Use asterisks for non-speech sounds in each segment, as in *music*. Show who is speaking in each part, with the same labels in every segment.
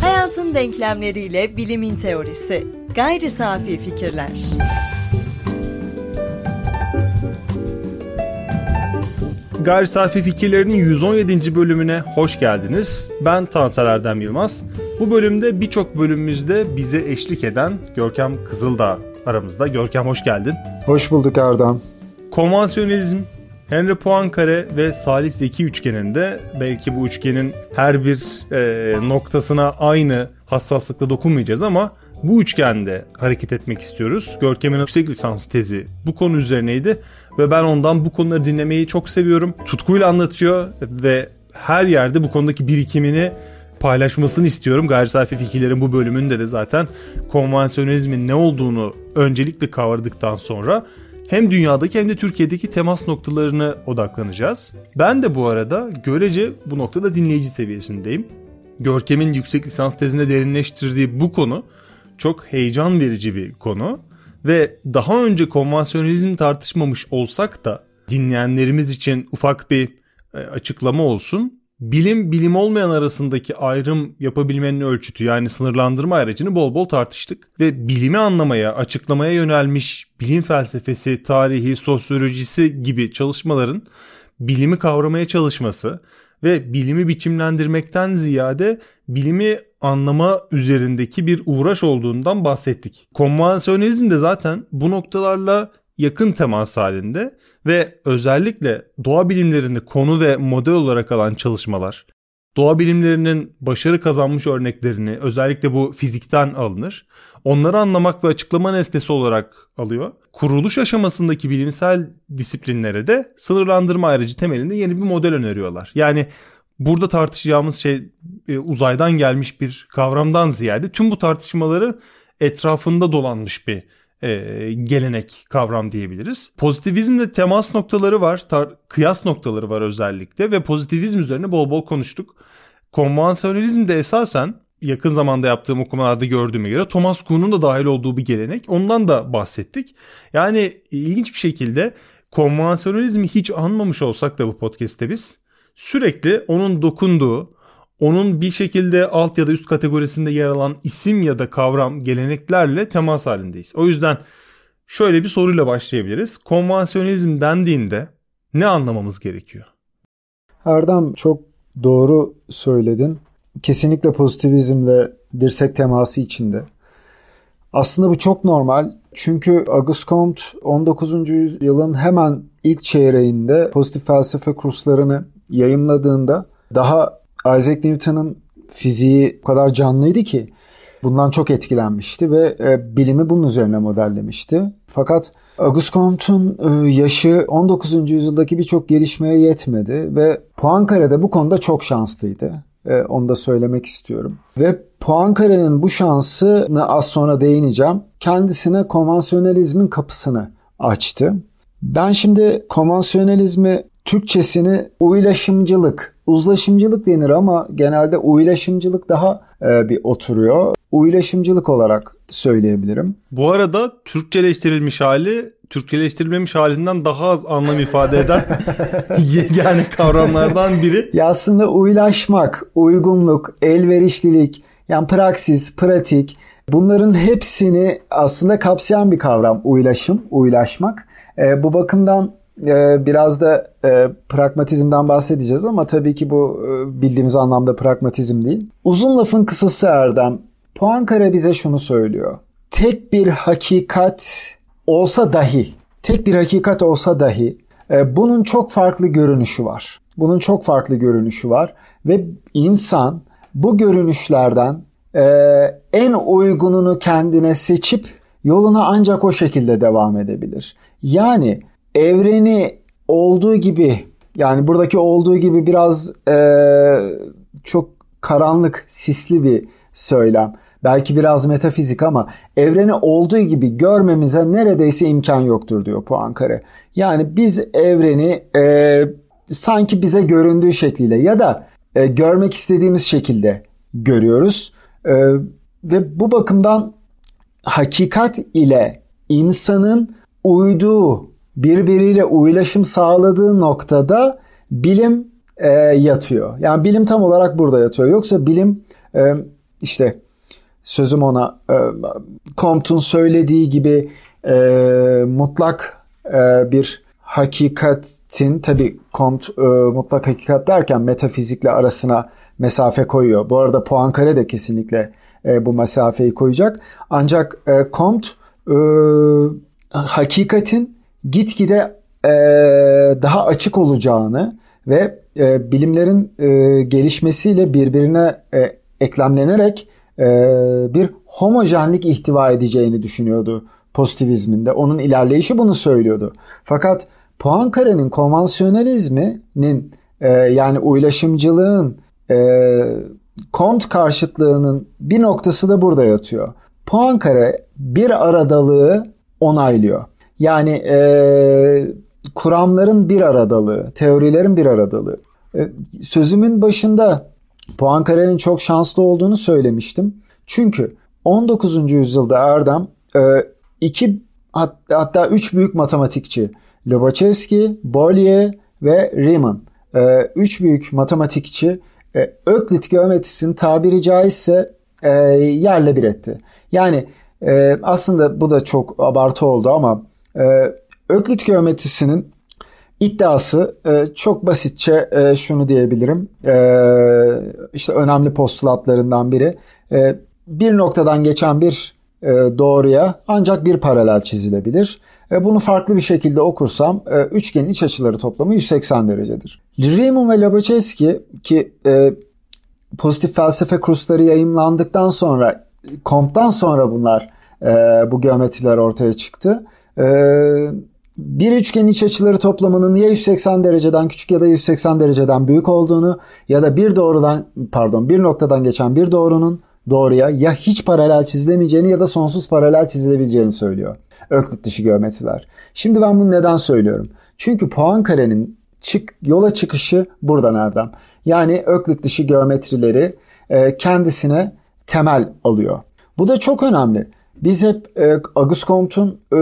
Speaker 1: Hayatın denklemleriyle bilimin teorisi. Gayri safi fikirler.
Speaker 2: Gayri Safi Fikirlerinin 117. bölümüne hoş geldiniz. Ben Tansel Erdem Yılmaz. Bu bölümde birçok bölümümüzde bize eşlik eden Görkem Kızıldağ aramızda. Görkem hoş geldin.
Speaker 3: Hoş bulduk Erdem.
Speaker 2: Konvansiyonelizm, Henry Poincaré ve Salih Zeki üçgeninde belki bu üçgenin her bir e, noktasına aynı hassaslıkla dokunmayacağız ama bu üçgende hareket etmek istiyoruz. Görkem'in yüksek lisans tezi bu konu üzerineydi ve ben ondan bu konuları dinlemeyi çok seviyorum. Tutkuyla anlatıyor ve her yerde bu konudaki birikimini paylaşmasını istiyorum. Gayri safi fikirlerin bu bölümünde de zaten konvansiyonelizmin ne olduğunu öncelikle kavradıktan sonra hem dünyadaki hem de Türkiye'deki temas noktalarına odaklanacağız. Ben de bu arada görece bu noktada dinleyici seviyesindeyim. Görkem'in yüksek lisans tezinde derinleştirdiği bu konu çok heyecan verici bir konu ve daha önce konvansiyonelizm tartışmamış olsak da dinleyenlerimiz için ufak bir e, açıklama olsun. Bilim bilim olmayan arasındaki ayrım yapabilmenin ölçütü yani sınırlandırma aracını bol bol tartıştık ve bilimi anlamaya, açıklamaya yönelmiş bilim felsefesi, tarihi, sosyolojisi gibi çalışmaların bilimi kavramaya çalışması ve bilimi biçimlendirmekten ziyade bilimi anlama üzerindeki bir uğraş olduğundan bahsettik. Konvansiyonelizm de zaten bu noktalarla yakın temas halinde ve özellikle doğa bilimlerini konu ve model olarak alan çalışmalar, doğa bilimlerinin başarı kazanmış örneklerini özellikle bu fizikten alınır. Onları anlamak ve açıklama nesnesi olarak alıyor. Kuruluş aşamasındaki bilimsel disiplinlere de sınırlandırma ayrıcı temelinde yeni bir model öneriyorlar. Yani burada tartışacağımız şey e, uzaydan gelmiş bir kavramdan ziyade tüm bu tartışmaları etrafında dolanmış bir e, gelenek kavram diyebiliriz. Pozitivizmde temas noktaları var, tar- kıyas noktaları var özellikle ve pozitivizm üzerine bol bol konuştuk. Konvansiyonelizmde esasen yakın zamanda yaptığım okumalarda gördüğüme göre Thomas Kuhn'un da dahil olduğu bir gelenek. Ondan da bahsettik. Yani ilginç bir şekilde konvansiyonelizmi hiç anmamış olsak da bu podcast'te biz sürekli onun dokunduğu, onun bir şekilde alt ya da üst kategorisinde yer alan isim ya da kavram, geleneklerle temas halindeyiz. O yüzden şöyle bir soruyla başlayabiliriz. Konvansiyonelizm dendiğinde ne anlamamız gerekiyor?
Speaker 3: Erdem çok doğru söyledin. Kesinlikle pozitivizmle dirsek teması içinde. Aslında bu çok normal. Çünkü Auguste Comte 19. yüzyılın hemen ilk çeyreğinde pozitif felsefe kurslarını yayımladığında daha Isaac Newton'ın fiziği o kadar canlıydı ki bundan çok etkilenmişti ve e, bilimi bunun üzerine modellemişti. Fakat Auguste Comte'un e, yaşı 19. yüzyıldaki birçok gelişmeye yetmedi ve Poincaré de bu konuda çok şanslıydı. E, onu da söylemek istiyorum. Ve Poincaré'nin bu şansını az sonra değineceğim. Kendisine konvansiyonelizmin kapısını açtı. Ben şimdi konvansiyonelizmi Türkçesini uylaşımcılık, uzlaşımcılık denir ama genelde uylaşımcılık daha e, bir oturuyor. Uylaşımcılık olarak söyleyebilirim.
Speaker 2: Bu arada Türkçeleştirilmiş hali Türkçeleştirilmemiş halinden daha az anlam ifade eden *laughs* yegane kavramlardan biri.
Speaker 3: Ya aslında uylaşmak, uygunluk, elverişlilik, yani praksis, pratik bunların hepsini aslında kapsayan bir kavram uylaşım, uylaşmak. E, bu bakımdan e, biraz da e, pragmatizmden bahsedeceğiz ama tabii ki bu e, bildiğimiz anlamda pragmatizm değil. Uzun lafın kısası Erdem. Poincaré bize şunu söylüyor. Tek bir hakikat olsa dahi, tek bir hakikat olsa dahi e, bunun çok farklı görünüşü var. Bunun çok farklı görünüşü var ve insan bu görünüşlerden e, en uygununu kendine seçip yoluna ancak o şekilde devam edebilir. Yani evreni olduğu gibi yani buradaki olduğu gibi biraz e, çok karanlık, sisli bir söylem. Belki biraz metafizik ama evreni olduğu gibi görmemize neredeyse imkan yoktur diyor Poincaré. Yani biz evreni e, sanki bize göründüğü şekliyle ya da e, görmek istediğimiz şekilde görüyoruz. E, ve bu bakımdan hakikat ile insanın uyduğu birbiriyle uylaşım sağladığı noktada bilim e, yatıyor. Yani bilim tam olarak burada yatıyor. Yoksa bilim e, işte sözüm ona e, Comte'un söylediği gibi e, mutlak e, bir hakikatin tabi Comte e, mutlak hakikat derken metafizikle arasına mesafe koyuyor. Bu arada Poincaré de kesinlikle e, bu mesafeyi koyacak. Ancak e, Comte e, hakikatin gitgide e, daha açık olacağını ve e, bilimlerin e, gelişmesiyle birbirine e, eklemlenerek e, bir homojenlik ihtiva edeceğini düşünüyordu pozitivizminde. Onun ilerleyişi bunu söylüyordu. Fakat Poincaré'nin konvansiyonalizminin e, yani uylaşımcılığın e, kont karşıtlığının bir noktası da burada yatıyor. Poincaré bir aradalığı onaylıyor. Yani e, kuramların bir aradalığı, teorilerin bir aradalığı. E, sözümün başında Poincaré'nin çok şanslı olduğunu söylemiştim. Çünkü 19. yüzyılda Erdem e, iki hatta üç büyük matematikçi Lobachevsky, Bolyai ve Riemann. E, üç büyük matematikçi e, Öklit geometrisini tabiri caizse e, yerle bir etti. Yani e, aslında bu da çok abartı oldu ama e, Öklit geometrisinin iddiası e, çok basitçe e, şunu diyebilirim. E, işte önemli postulatlarından biri. E, bir noktadan geçen bir e, doğruya ancak bir paralel çizilebilir. E, bunu farklı bir şekilde okursam e, üçgenin iç açıları toplamı 180 derecedir. Riemann ve Lobachevsky ki e, pozitif felsefe kursları yayımlandıktan sonra Comte'dan sonra bunlar e, bu geometriler ortaya çıktı. E, bir üçgenin iç açıları toplamının ya 180 dereceden küçük ya da 180 dereceden büyük olduğunu ya da bir doğrudan pardon bir noktadan geçen bir doğrunun doğruya ya hiç paralel çizilemeyeceğini ya da sonsuz paralel çizilebileceğini söylüyor. Öklit dışı geometriler. Şimdi ben bunu neden söylüyorum? Çünkü Poincaré'nin çık, yola çıkışı buradan Erdem. Yani Öklit dışı geometrileri e, kendisine temel alıyor. Bu da çok önemli. Biz hep e, Auguste Comte'un e,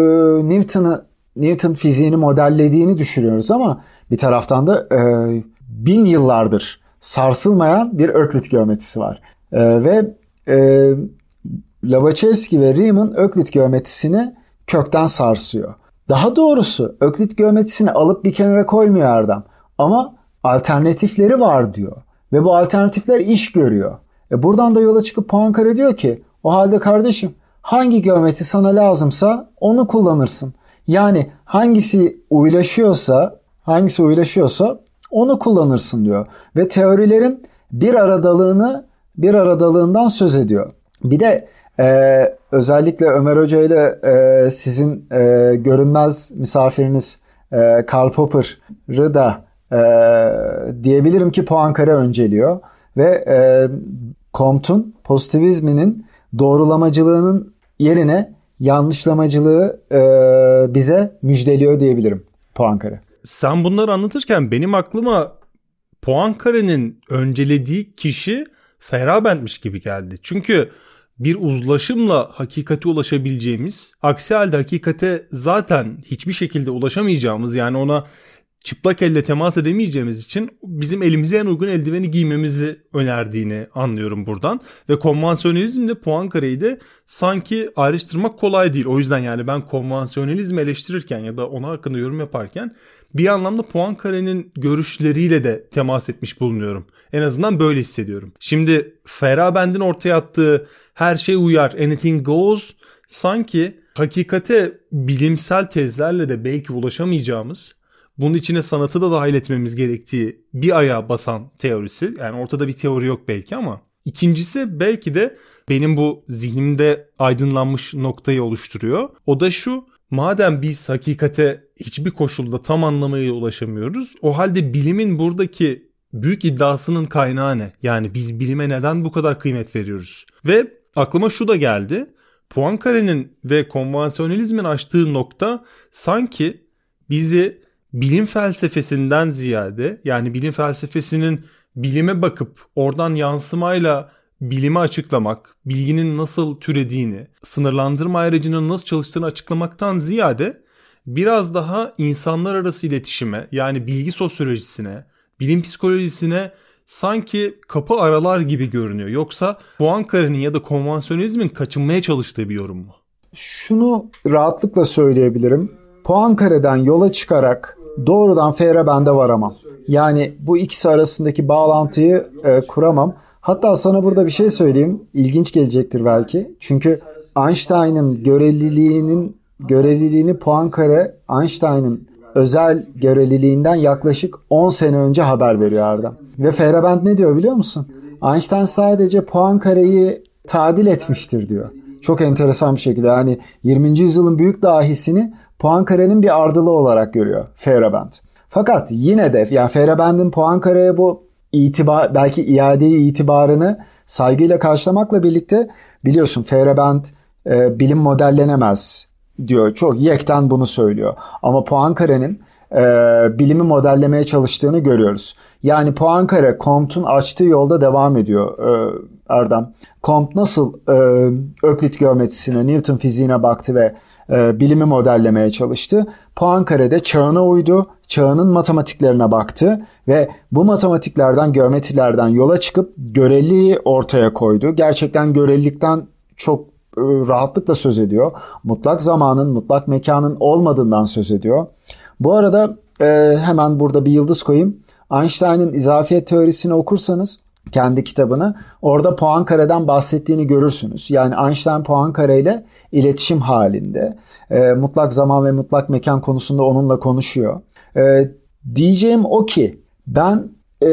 Speaker 3: Newton'ı Newton fiziğini modellediğini düşünüyoruz ama bir taraftan da e, bin yıllardır sarsılmayan bir Öklit geometrisi var. E, ve e, Lobachevsky ve Riemann Öklit geometrisini kökten sarsıyor. Daha doğrusu Öklit geometrisini alıp bir kenara koymuyor Erdem. Ama alternatifleri var diyor. Ve bu alternatifler iş görüyor. E buradan da yola çıkıp Poincaré diyor ki o halde kardeşim hangi geometri sana lazımsa onu kullanırsın. Yani hangisi uylaşıyorsa, hangisi uylaşıyorsa onu kullanırsın diyor. Ve teorilerin bir aradalığını, bir aradalığından söz ediyor. Bir de e, özellikle Ömer Hoca ile e, sizin e, görünmez misafiriniz e, Karl Popper'ı da e, diyebilirim ki Poincaré önceliyor. Ve e, Comte'un pozitivizminin doğrulamacılığının yerine yanlışlamacılığı e, bize müjdeliyor diyebilirim Poincaré.
Speaker 2: Sen bunları anlatırken benim aklıma Poincaré'nin öncelediği kişi Feyerabend'miş gibi geldi. Çünkü bir uzlaşımla hakikate ulaşabileceğimiz, aksi halde hakikate zaten hiçbir şekilde ulaşamayacağımız yani ona çıplak elle temas edemeyeceğimiz için bizim elimize en uygun eldiveni giymemizi önerdiğini anlıyorum buradan. Ve konvansiyonalizmle Poincaré'yi de sanki ayrıştırmak kolay değil. O yüzden yani ben konvansiyonalizmi eleştirirken ya da ona hakkında yorum yaparken bir anlamda Poincaré'nin görüşleriyle de temas etmiş bulunuyorum. En azından böyle hissediyorum. Şimdi Feyerabend'in ortaya attığı her şey uyar, anything goes sanki hakikate bilimsel tezlerle de belki ulaşamayacağımız bunun içine sanatı da dahil etmemiz gerektiği bir ayağa basan teorisi. Yani ortada bir teori yok belki ama. İkincisi belki de benim bu zihnimde aydınlanmış noktayı oluşturuyor. O da şu madem biz hakikate hiçbir koşulda tam anlamıyla ulaşamıyoruz o halde bilimin buradaki büyük iddiasının kaynağı ne? Yani biz bilime neden bu kadar kıymet veriyoruz? Ve aklıma şu da geldi. Poincaré'nin ve konvansiyonalizmin açtığı nokta sanki bizi bilim felsefesinden ziyade yani bilim felsefesinin bilime bakıp oradan yansımayla bilimi açıklamak, bilginin nasıl türediğini, sınırlandırma ayrıcının nasıl çalıştığını açıklamaktan ziyade biraz daha insanlar arası iletişime yani bilgi sosyolojisine, bilim psikolojisine sanki kapı aralar gibi görünüyor. Yoksa Poincaré'nin ya da konvansiyonizmin kaçınmaya çalıştığı bir yorum mu?
Speaker 3: Şunu rahatlıkla söyleyebilirim. Poincaré'den yola çıkarak doğrudan Feyerabend'e varamam. Yani bu ikisi arasındaki bağlantıyı e, kuramam. Hatta sana burada bir şey söyleyeyim. İlginç gelecektir belki. Çünkü Einstein'ın göreliliğinin göreliliğini Poincaré Einstein'ın özel göreliliğinden yaklaşık 10 sene önce haber veriyor Erdem. Ve Feyerabend ne diyor biliyor musun? Einstein sadece Poincaré'yi tadil etmiştir diyor. Çok enteresan bir şekilde yani 20. yüzyılın büyük dahisini Poincaré'nin bir ardılı olarak görüyor Feyerabend. Fakat yine de yani Feyerabend'in Poincaré'ye bu itibar belki iadeyi itibarını saygıyla karşılamakla birlikte biliyorsun Feyerabend e, bilim modellenemez diyor. Çok yekten bunu söylüyor. Ama Poincaré'nin e, bilimi modellemeye çalıştığını görüyoruz. Yani Poincaré Comte'un açtığı yolda devam ediyor e, Erdem. Comte nasıl e, Öklit geometrisine, Newton fiziğine baktı ve e, bilimi modellemeye çalıştı. Poincaré de çağına uydu, çağının matematiklerine baktı ve bu matematiklerden, geometrilerden yola çıkıp göreliği ortaya koydu. Gerçekten görelilikten çok e, rahatlıkla söz ediyor. Mutlak zamanın, mutlak mekanın olmadığından söz ediyor. Bu arada e, hemen burada bir yıldız koyayım. Einstein'ın izafiyet teorisini okursanız kendi kitabını orada Poincaré'den bahsettiğini görürsünüz. Yani Einstein Poincaré ile iletişim halinde. E, mutlak zaman ve mutlak mekan konusunda onunla konuşuyor. E, diyeceğim o ki ben e,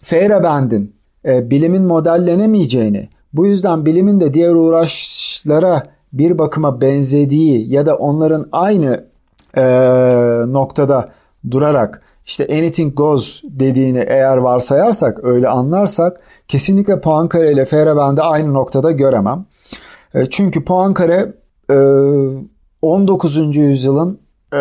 Speaker 3: Feyerabend'in e, bilimin modellenemeyeceğini bu yüzden bilimin de diğer uğraşlara bir bakıma benzediği ya da onların aynı e, noktada durarak işte anything goes dediğini eğer varsayarsak öyle anlarsak kesinlikle Poincaré ile Feyerabend'i aynı noktada göremem. E, çünkü Poincaré e, 19. yüzyılın e,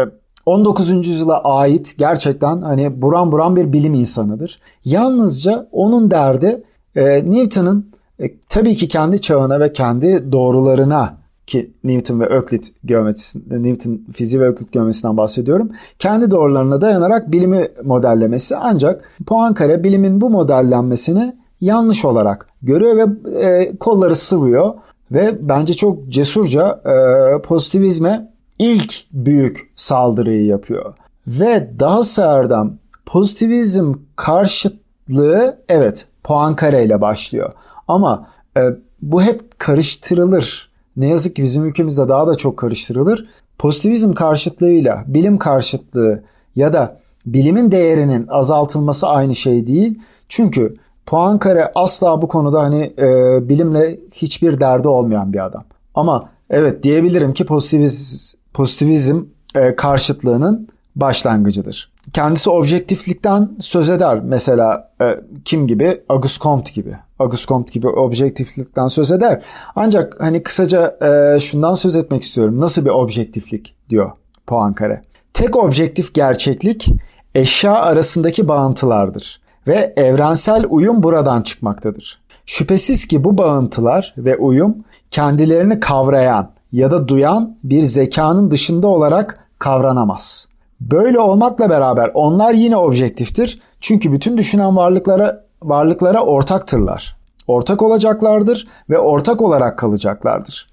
Speaker 3: 19. yüzyıla ait gerçekten hani buran buran bir bilim insanıdır. Yalnızca onun derdi e, Newton'ın e, tabii ki kendi çağına ve kendi doğrularına ki Newton ve Öklit geometrisi, Newton fiziği ve Öklit geometrisinden bahsediyorum. Kendi doğrularına dayanarak bilimi modellemesi ancak Poincaré bilimin bu modellenmesini yanlış olarak görüyor ve e, kolları sıvıyor ve bence çok cesurca e, pozitivizme ilk büyük saldırıyı yapıyor. Ve daha Erdem pozitivizm karşıtlığı evet Poincaré ile başlıyor. Ama e, bu hep karıştırılır. Ne yazık ki bizim ülkemizde daha da çok karıştırılır. Pozitivizm karşıtlığıyla bilim karşıtlığı ya da bilimin değerinin azaltılması aynı şey değil. Çünkü Poincaré asla bu konuda hani e, bilimle hiçbir derdi olmayan bir adam. Ama evet diyebilirim ki pozitiviz, pozitivizm e, karşıtlığının başlangıcıdır. Kendisi objektiflikten söz eder. Mesela e, kim gibi? Auguste Comte gibi. Auguste Comte gibi objektiflikten söz eder. Ancak hani kısaca e, şundan söz etmek istiyorum. Nasıl bir objektiflik diyor Poincaré. Tek objektif gerçeklik eşya arasındaki bağıntılardır ve evrensel uyum buradan çıkmaktadır. Şüphesiz ki bu bağıntılar ve uyum kendilerini kavrayan ya da duyan bir zekanın dışında olarak kavranamaz. Böyle olmakla beraber onlar yine objektiftir. Çünkü bütün düşünen varlıklara varlıklara ortaktırlar. Ortak olacaklardır ve ortak olarak kalacaklardır.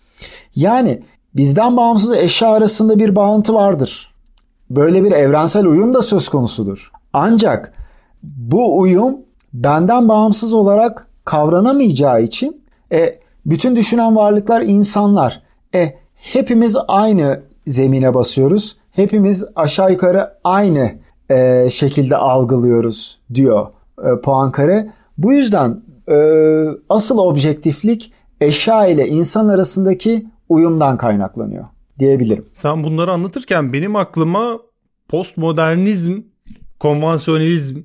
Speaker 3: Yani bizden bağımsız eşya arasında bir bağıntı vardır. Böyle bir evrensel uyum da söz konusudur. Ancak bu uyum benden bağımsız olarak kavranamayacağı için e, bütün düşünen varlıklar insanlar. E, hepimiz aynı zemine basıyoruz. Hepimiz aşağı yukarı aynı e, şekilde algılıyoruz diyor e, Poincaré. Bu yüzden e, asıl objektiflik eşya ile insan arasındaki uyumdan kaynaklanıyor diyebilirim.
Speaker 2: Sen bunları anlatırken benim aklıma postmodernizm, konvansiyonelizm,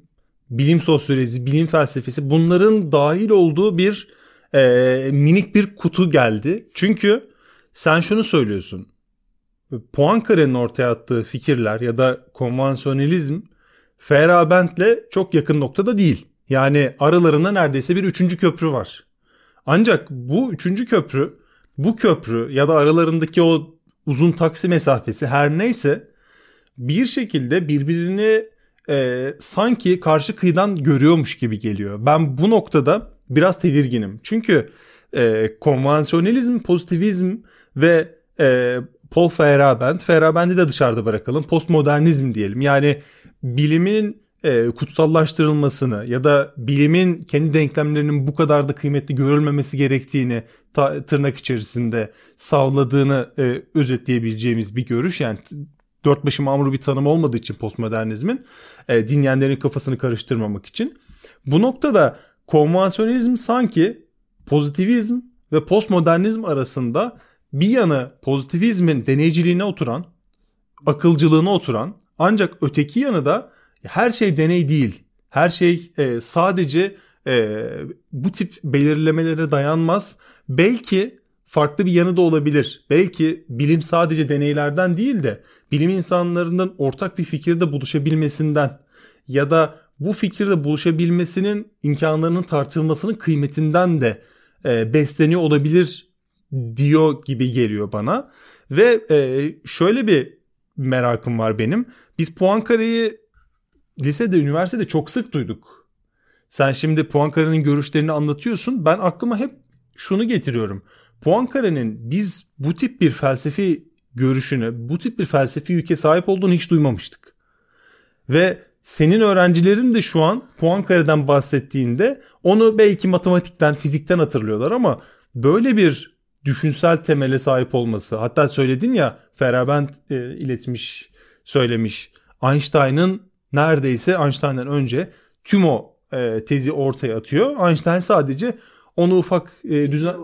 Speaker 2: bilim sosyolojisi, bilim felsefesi bunların dahil olduğu bir e, minik bir kutu geldi. Çünkü sen şunu söylüyorsun. Poincaré'nin ortaya attığı fikirler ya da konvansiyonelizm Feyerabend'le çok yakın noktada değil. Yani aralarında neredeyse bir üçüncü köprü var. Ancak bu üçüncü köprü, bu köprü ya da aralarındaki o uzun taksi mesafesi her neyse bir şekilde birbirini e, sanki karşı kıyıdan görüyormuş gibi geliyor. Ben bu noktada biraz tedirginim. Çünkü e, konvansiyonelizm, pozitivizm ve e, Paul Feyerabend, Feyerabend'i de dışarıda bırakalım. Postmodernizm diyelim. Yani bilimin e, kutsallaştırılmasını ya da bilimin kendi denklemlerinin bu kadar da kıymetli görülmemesi gerektiğini ta, tırnak içerisinde sağladığını e, özetleyebileceğimiz bir görüş. Yani dört başı mamur bir tanım olmadığı için postmodernizmin e, dinleyenlerin kafasını karıştırmamak için. Bu noktada konvansiyonizm sanki pozitivizm ve postmodernizm arasında bir yanı pozitivizmin deneyciliğine oturan, akılcılığına oturan ancak öteki yanı da her şey deney değil. Her şey e, sadece e, bu tip belirlemelere dayanmaz. Belki farklı bir yanı da olabilir. Belki bilim sadece deneylerden değil de bilim insanlarının ortak bir fikirde buluşabilmesinden ya da bu fikirde buluşabilmesinin imkanlarının tartılmasının kıymetinden de e, besleniyor olabilir diyor gibi geliyor bana. Ve e, şöyle bir merakım var benim. Biz Poincaré'yi lisede, üniversitede çok sık duyduk. Sen şimdi Poincaré'nin görüşlerini anlatıyorsun. Ben aklıma hep şunu getiriyorum. Poincaré'nin biz bu tip bir felsefi görüşünü, bu tip bir felsefi yüke sahip olduğunu hiç duymamıştık. Ve senin öğrencilerin de şu an Poincaré'den bahsettiğinde onu belki matematikten, fizikten hatırlıyorlar ama böyle bir düşünsel temele sahip olması. Hatta söyledin ya Feyerabend e, iletmiş, söylemiş. Einstein'ın neredeyse Einstein'dan önce tüm o e, tezi ortaya atıyor. Einstein sadece onu ufak e, düzen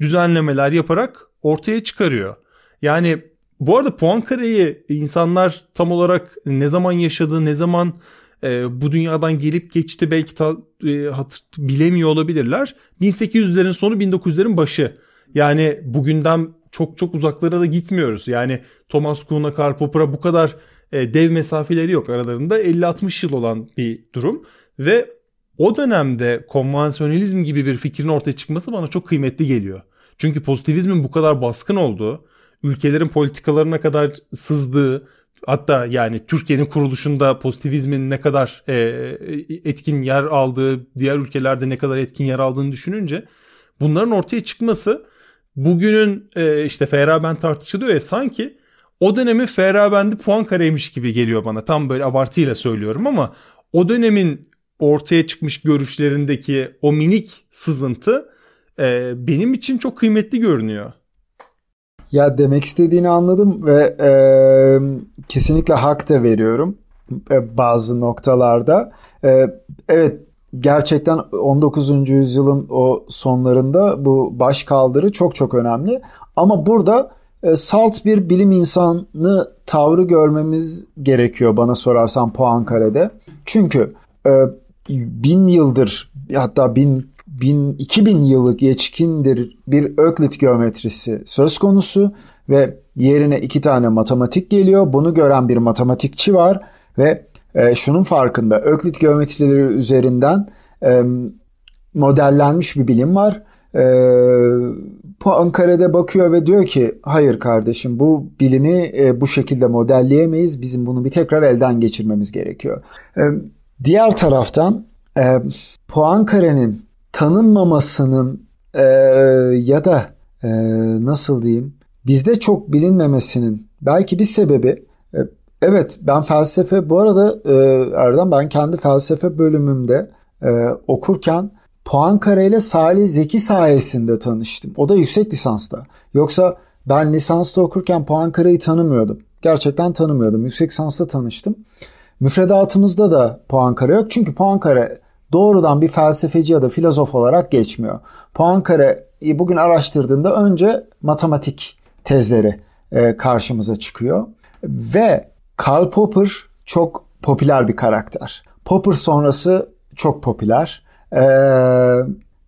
Speaker 2: düzenlemeler yaparak ortaya çıkarıyor. Yani bu arada Poincaré'yi insanlar tam olarak ne zaman yaşadı, ne zaman e, bu dünyadan gelip geçti belki ta, e, hatır, bilemiyor olabilirler. 1800'lerin sonu 1900'lerin başı. Yani bugünden çok çok uzaklara da gitmiyoruz. Yani Thomas Kuhn'a, Karl Popper'a bu kadar e, dev mesafeleri yok aralarında. 50-60 yıl olan bir durum ve o dönemde konvansiyonelizm gibi bir fikrin ortaya çıkması bana çok kıymetli geliyor. Çünkü pozitivizmin bu kadar baskın olduğu, ülkelerin politikalarına kadar sızdığı, hatta yani Türkiye'nin kuruluşunda pozitivizmin ne kadar e, etkin yer aldığı, diğer ülkelerde ne kadar etkin yer aldığını düşününce bunların ortaya çıkması bugünün e, işte Feyerabend tartışılıyor ya sanki o dönemin Feyerabend'i puan kareymiş gibi geliyor bana. Tam böyle abartıyla söylüyorum ama o dönemin ortaya çıkmış görüşlerindeki o minik sızıntı e, benim için çok kıymetli görünüyor.
Speaker 3: Ya demek istediğini anladım ve e, kesinlikle hak da veriyorum e, bazı noktalarda. E, evet gerçekten 19. yüzyılın o sonlarında bu baş kaldırı çok çok önemli. Ama burada e, salt bir bilim insanı tavrı görmemiz gerekiyor bana sorarsan Poincaré'de. Çünkü e, bin yıldır hatta bin, bin, 2000 yıllık geçkindir bir Öklit geometrisi söz konusu ve yerine iki tane matematik geliyor. Bunu gören bir matematikçi var ve e, şunun farkında Öklit geometrileri üzerinden e, modellenmiş bir bilim var. E, Ankara'da bakıyor ve diyor ki hayır kardeşim bu bilimi e, bu şekilde modelleyemeyiz. Bizim bunu bir tekrar elden geçirmemiz gerekiyor. E, diğer taraftan e, Poincaré'nin tanınmamasının e, ya da e, nasıl diyeyim bizde çok bilinmemesinin belki bir sebebi evet ben felsefe bu arada e, Erdem ben kendi felsefe bölümümde e, okurken Poincaré ile Salih Zeki sayesinde tanıştım. O da yüksek lisansta. Yoksa ben lisansta okurken Poincaré'yi tanımıyordum. Gerçekten tanımıyordum. Yüksek lisansta tanıştım. Müfredatımızda da Poincaré yok. Çünkü Poincaré doğrudan bir felsefeci ya da filozof olarak geçmiyor. Poincaré'yi bugün araştırdığında önce matematik tezleri e, karşımıza çıkıyor. Ve Karl Popper çok popüler bir karakter. Popper sonrası çok popüler. Ee,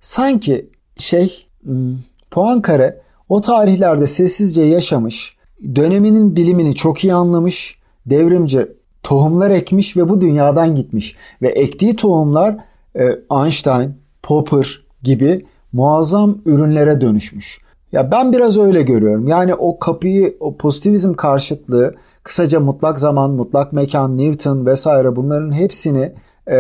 Speaker 3: sanki şey hmm, Poincaré o tarihlerde sessizce yaşamış, döneminin bilimini çok iyi anlamış, devrimci tohumlar ekmiş ve bu dünyadan gitmiş. Ve ektiği tohumlar e, Einstein, Popper gibi muazzam ürünlere dönüşmüş. Ya ben biraz öyle görüyorum. Yani o kapıyı, o pozitivizm karşıtlığı kısaca mutlak zaman, mutlak mekan, Newton vesaire bunların hepsini e,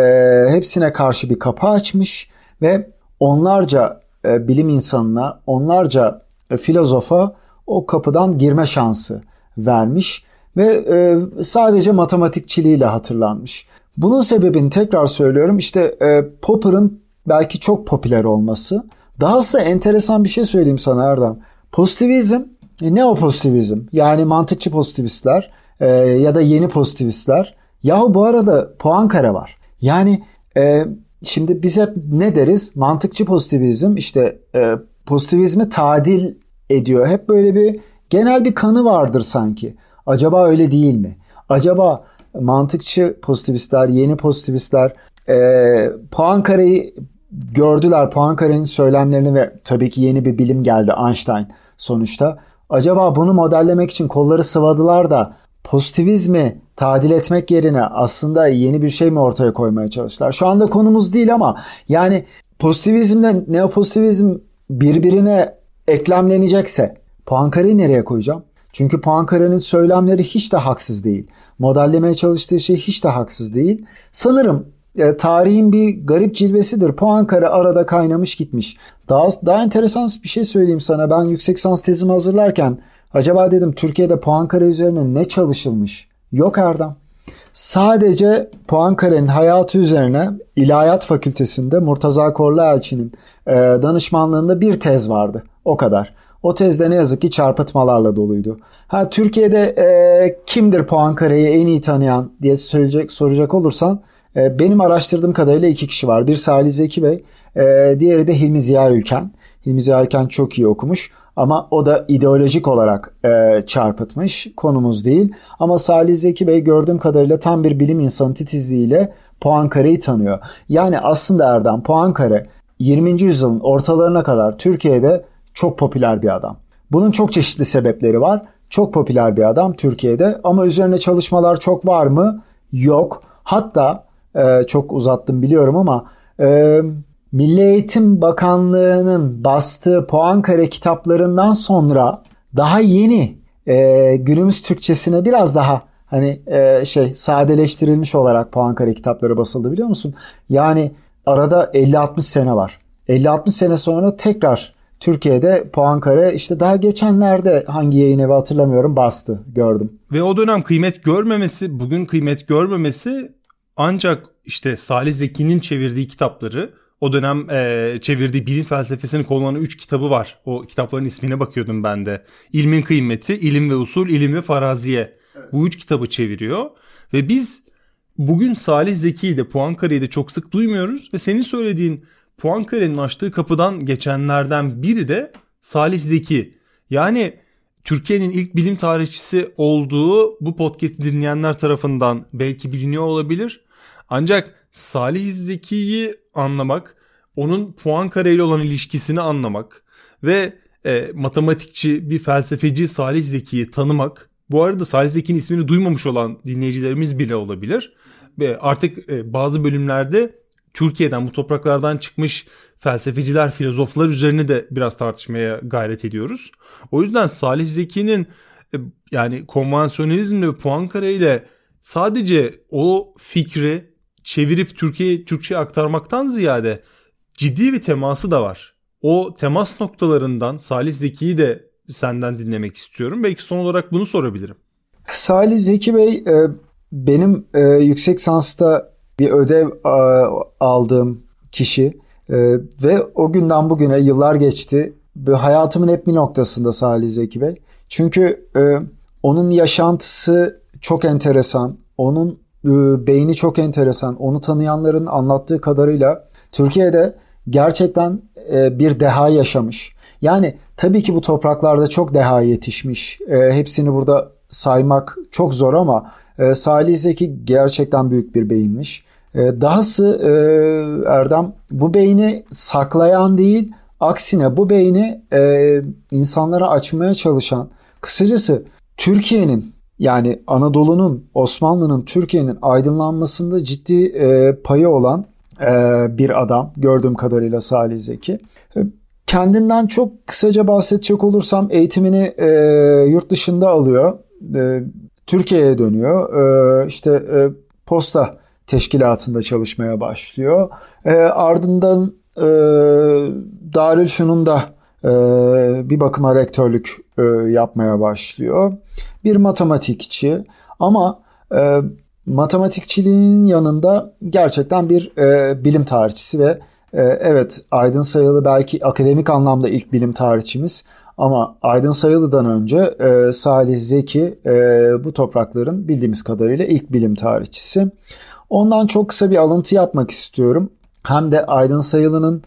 Speaker 3: hepsine karşı bir kapı açmış ve onlarca e, bilim insanına, onlarca e, filozofa o kapıdan girme şansı vermiş ve e, sadece matematikçiliğiyle hatırlanmış. Bunun sebebini tekrar söylüyorum işte e, Popper'ın belki çok popüler olması. Dahası enteresan bir şey söyleyeyim sana Erdem. Pozitivizm, e, neopozitivizm yani mantıkçı pozitivistler e, ya da yeni pozitivistler. Yahu bu arada Poincaré var. Yani e, şimdi biz hep ne deriz? Mantıkçı pozitivizm işte e, pozitivizmi tadil ediyor. Hep böyle bir genel bir kanı vardır sanki. Acaba öyle değil mi? Acaba mantıkçı pozitivistler, yeni pozitivistler e, Poincaré'yi gördüler. Poincaré'nin söylemlerini ve tabii ki yeni bir bilim geldi Einstein sonuçta. Acaba bunu modellemek için kolları sıvadılar da pozitivizmi tadil etmek yerine aslında yeni bir şey mi ortaya koymaya çalıştılar? Şu anda konumuz değil ama yani pozitivizmle neopozitivizm birbirine eklemlenecekse Poincaré'yi nereye koyacağım? Çünkü Poincaré'nin söylemleri hiç de haksız değil. Modellemeye çalıştığı şey hiç de haksız değil. Sanırım e, tarihin bir garip cilvesidir. Poincaré arada kaynamış gitmiş. Daha, daha enteresan bir şey söyleyeyim sana. Ben yüksek sans tezimi hazırlarken acaba dedim Türkiye'de Poincaré üzerine ne çalışılmış? Yok Erdem. Sadece Poincaré'nin hayatı üzerine İlahiyat Fakültesi'nde Murtaza Korluelçi'nin e, danışmanlığında bir tez vardı. O kadar. O tezde ne yazık ki çarpıtmalarla doluydu. Ha Türkiye'de e, kimdir Poincaré'yi en iyi tanıyan diye söyleyecek soracak olursan benim araştırdığım kadarıyla iki kişi var. Bir Salih Zeki Bey, e, diğeri de Hilmi Ziya Ülken. Hilmi Ziya Ülken çok iyi okumuş ama o da ideolojik olarak e, çarpıtmış. Konumuz değil. Ama Salih Zeki Bey gördüğüm kadarıyla tam bir bilim insanı titizliğiyle Poincaré'yi tanıyor. Yani aslında Erdem Poincaré 20. yüzyılın ortalarına kadar Türkiye'de çok popüler bir adam. Bunun çok çeşitli sebepleri var. Çok popüler bir adam Türkiye'de ama üzerine çalışmalar çok var mı? Yok. Hatta e, çok uzattım biliyorum ama e, Milli Eğitim Bakanlığı'nın bastığı Poankare kitaplarından sonra daha yeni e, günümüz Türkçesine biraz daha hani e, şey sadeleştirilmiş olarak Poankare kitapları basıldı biliyor musun? Yani arada 50-60 sene var. 50-60 sene sonra tekrar Türkiye'de Poincaré işte daha geçenlerde hangi yayın evi hatırlamıyorum bastı gördüm.
Speaker 2: Ve o dönem kıymet görmemesi, bugün kıymet görmemesi ancak işte Salih Zeki'nin çevirdiği kitapları o dönem e, çevirdiği bilim felsefesini kullanan 3 kitabı var. O kitapların ismine bakıyordum ben de. İlmin Kıymeti, İlim ve Usul, İlim ve Faraziye. Evet. Bu üç kitabı çeviriyor. Ve biz bugün Salih Zeki'yi de Poincaré'yi de çok sık duymuyoruz. Ve senin söylediğin Poincaré'nin açtığı kapıdan geçenlerden biri de Salih Zeki. Yani Türkiye'nin ilk bilim tarihçisi olduğu bu podcast'i dinleyenler tarafından belki biliniyor olabilir. Ancak Salih Zeki'yi anlamak, onun Poincaré ile olan ilişkisini anlamak ve e, matematikçi bir felsefeci Salih Zeki'yi tanımak. Bu arada Salih Zeki'nin ismini duymamış olan dinleyicilerimiz bile olabilir. Ve artık e, bazı bölümlerde Türkiye'den bu topraklardan çıkmış felsefeciler, filozoflar üzerine de biraz tartışmaya gayret ediyoruz. O yüzden Salih Zeki'nin e, yani konvansiyonelizmle ve Poincaré ile sadece o fikri çevirip Türkiye'ye Türkçe aktarmaktan ziyade ciddi bir teması da var. O temas noktalarından Salih Zeki'yi de senden dinlemek istiyorum. Belki son olarak bunu sorabilirim.
Speaker 3: Salih Zeki Bey e, benim e, yüksek sansta bir ödev aldığım kişi ve o günden bugüne yıllar geçti. Hayatımın hep bir noktasında Salih Zeki Bey. Çünkü onun yaşantısı çok enteresan. Onun beyni çok enteresan. Onu tanıyanların anlattığı kadarıyla Türkiye'de gerçekten bir deha yaşamış. Yani tabii ki bu topraklarda çok deha yetişmiş. Hepsini burada saymak çok zor ama Salih Zeki gerçekten büyük bir beyinmiş. Dahası Erdem bu beyni saklayan değil aksine bu beyni insanlara açmaya çalışan kısacası Türkiye'nin yani Anadolu'nun, Osmanlı'nın, Türkiye'nin aydınlanmasında ciddi e, payı olan e, bir adam gördüğüm kadarıyla Salih Zeki. E, kendinden çok kısaca bahsedecek olursam eğitimini e, yurt dışında alıyor. E, Türkiye'ye dönüyor. E, işte e, posta teşkilatında çalışmaya başlıyor. E, ardından e, Darülfünun'da bir bakıma rektörlük e, yapmaya başlıyor. Bir matematikçi ama e, matematikçiliğin yanında gerçekten bir e, bilim tarihçisi ve evet Aydın Sayılı belki akademik anlamda ilk bilim tarihçimiz ama Aydın Sayılı'dan önce e, Salih Zeki bu toprakların bildiğimiz kadarıyla ilk bilim tarihçisi. Ondan çok kısa bir alıntı yapmak istiyorum. Hem de Aydın Sayılı'nın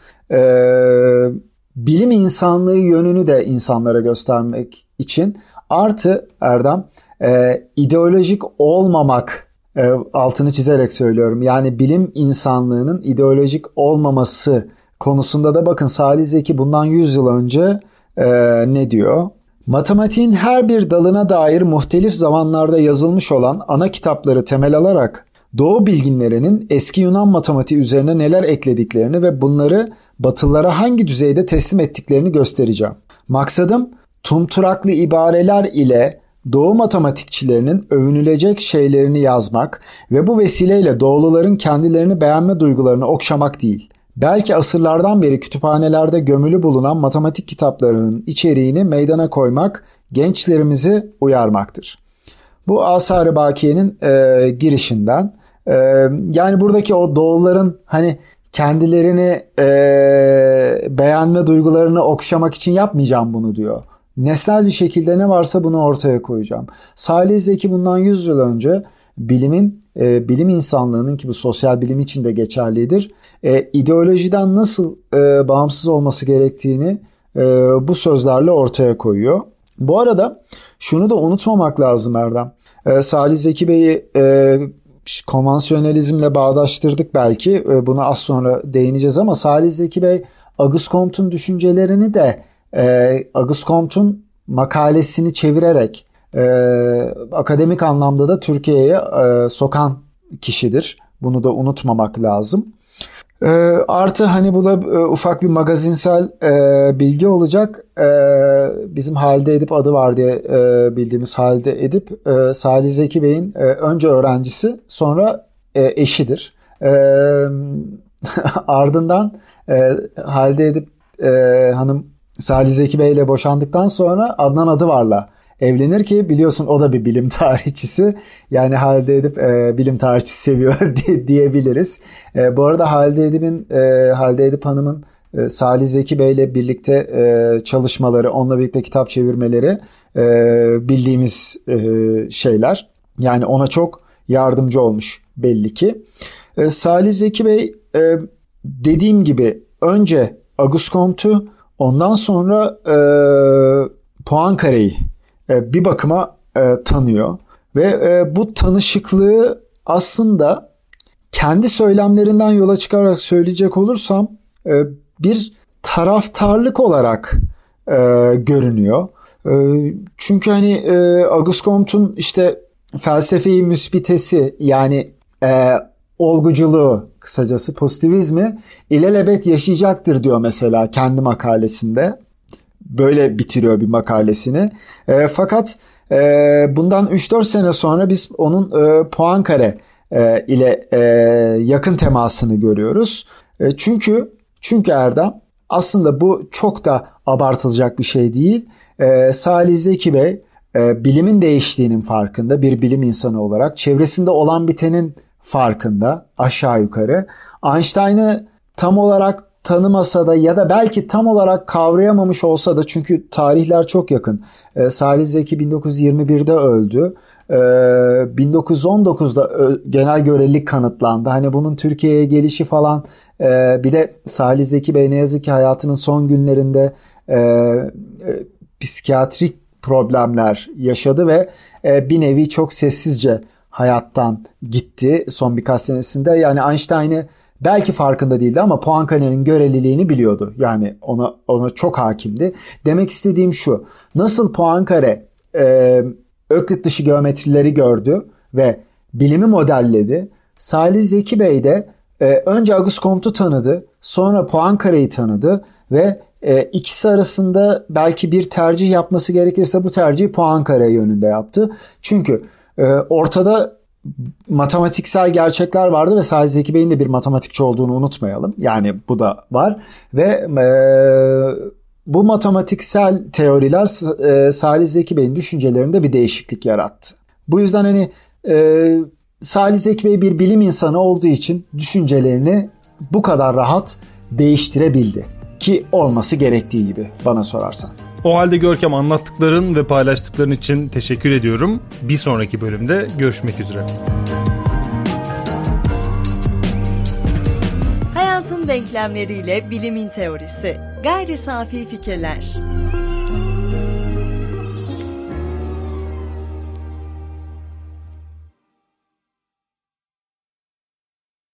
Speaker 3: bilim insanlığı yönünü de insanlara göstermek için artı Erdem e, ideolojik olmamak e, altını çizerek söylüyorum. Yani bilim insanlığının ideolojik olmaması konusunda da bakın Salih Zeki bundan 100 yıl önce e, ne diyor? Matematiğin her bir dalına dair muhtelif zamanlarda yazılmış olan ana kitapları temel alarak Doğu bilginlerinin eski Yunan matematiği üzerine neler eklediklerini ve bunları Batılılara hangi düzeyde teslim ettiklerini göstereceğim. Maksadım tumturaklı ibareler ile Doğu matematikçilerinin övünülecek şeylerini yazmak ve bu vesileyle Doğuluların kendilerini beğenme duygularını okşamak değil. Belki asırlardan beri kütüphanelerde gömülü bulunan matematik kitaplarının içeriğini meydana koymak, gençlerimizi uyarmaktır. Bu Asar-ı Bakiye'nin e, girişinden. E, yani buradaki o doğulların hani kendilerini e, beğenme duygularını okşamak için yapmayacağım bunu diyor. Nesnel bir şekilde ne varsa bunu ortaya koyacağım. Salih bundan 100 yıl önce bilimin, e, bilim insanlığının ki bu sosyal bilim için de geçerlidir. E, ideolojiden nasıl e, bağımsız olması gerektiğini e, bu sözlerle ortaya koyuyor. Bu arada şunu da unutmamak lazım Erdem. E, Salih Zeki Bey'i e, konvansiyonelizmle bağdaştırdık belki. E, buna az sonra değineceğiz ama Salih Zeki Bey Auguste Comte'un düşüncelerini de e, Auguste Comte'un makalesini çevirerek e, akademik anlamda da Türkiye'ye e, sokan kişidir. Bunu da unutmamak lazım. E, artı hani bu da e, ufak bir magazinsel e, bilgi olacak. E, bizim Halide Edip adı var diye e, bildiğimiz Halide Edip e, Salih Zeki Bey'in e, önce öğrencisi sonra e, eşidir. E, *laughs* ardından e, Halide Edip e, hanım Salih Zeki Bey ile boşandıktan sonra Adnan Adıvar'la evlenir ki biliyorsun o da bir bilim tarihçisi. Yani Halide Edip e, bilim tarihçisi seviyor *laughs* diyebiliriz. E, bu arada Halide Edip'in e, Halide Edip Hanım'ın e, Salih Zeki Bey ile birlikte e, çalışmaları, onunla birlikte kitap çevirmeleri e, bildiğimiz e, şeyler. Yani ona çok yardımcı olmuş belli ki. E, Salih Zeki Bey e, dediğim gibi önce Auguste Comte'u ondan sonra e, Poincaré'yi e, bir bakıma e, tanıyor. Ve e, bu tanışıklığı aslında kendi söylemlerinden yola çıkarak söyleyecek olursam bir taraftarlık olarak görünüyor. Çünkü hani e, Auguste Comte'un işte felsefeyi müsbitesi yani e, olguculuğu kısacası pozitivizmi ilelebet yaşayacaktır diyor mesela kendi makalesinde böyle bitiriyor bir makalesini. E, fakat e, bundan 3-4 sene sonra biz onun e, Poincaré e, ile e, yakın temasını görüyoruz. E, çünkü çünkü Erdem aslında bu çok da abartılacak bir şey değil. E, Salih Zeki Bey e, bilimin değiştiğinin farkında bir bilim insanı olarak çevresinde olan bitenin farkında aşağı yukarı. Einstein'ı tam olarak tanımasa da ya da belki tam olarak kavrayamamış olsa da çünkü tarihler çok yakın. E, Salih Zeki 1921'de öldü. E, 1919'da genel görelilik kanıtlandı. Hani bunun Türkiye'ye gelişi falan e, bir de Salih Zeki Bey ne yazık ki hayatının son günlerinde e, e, psikiyatrik problemler yaşadı ve e, bir nevi çok sessizce hayattan gitti son birkaç senesinde. Yani Einstein'ı Belki farkında değildi ama Poincaré'nin göreliliğini biliyordu. Yani ona ona çok hakimdi. Demek istediğim şu. Nasıl Poincaré e, Öklit dışı geometrileri gördü ve bilimi modelledi. Salih Zeki Bey de e, önce Auguste Comte'u tanıdı, sonra Poincaré'yi tanıdı ve e, ikisi arasında belki bir tercih yapması gerekirse bu tercihi Poincaré yönünde yaptı. Çünkü E, ortada matematiksel gerçekler vardı ve Salih Zeki Bey'in de bir matematikçi olduğunu unutmayalım. Yani bu da var ve e, bu matematiksel teoriler e, Salih Zeki Bey'in düşüncelerinde bir değişiklik yarattı. Bu yüzden hani e, Salih Zeki Bey bir bilim insanı olduğu için düşüncelerini bu kadar rahat değiştirebildi. Ki olması gerektiği gibi bana sorarsan.
Speaker 2: O halde Görkem anlattıkların ve paylaştıkların için teşekkür ediyorum. Bir sonraki bölümde görüşmek üzere.
Speaker 1: Hayatın denklemleriyle bilimin teorisi. Gayri safi fikirler.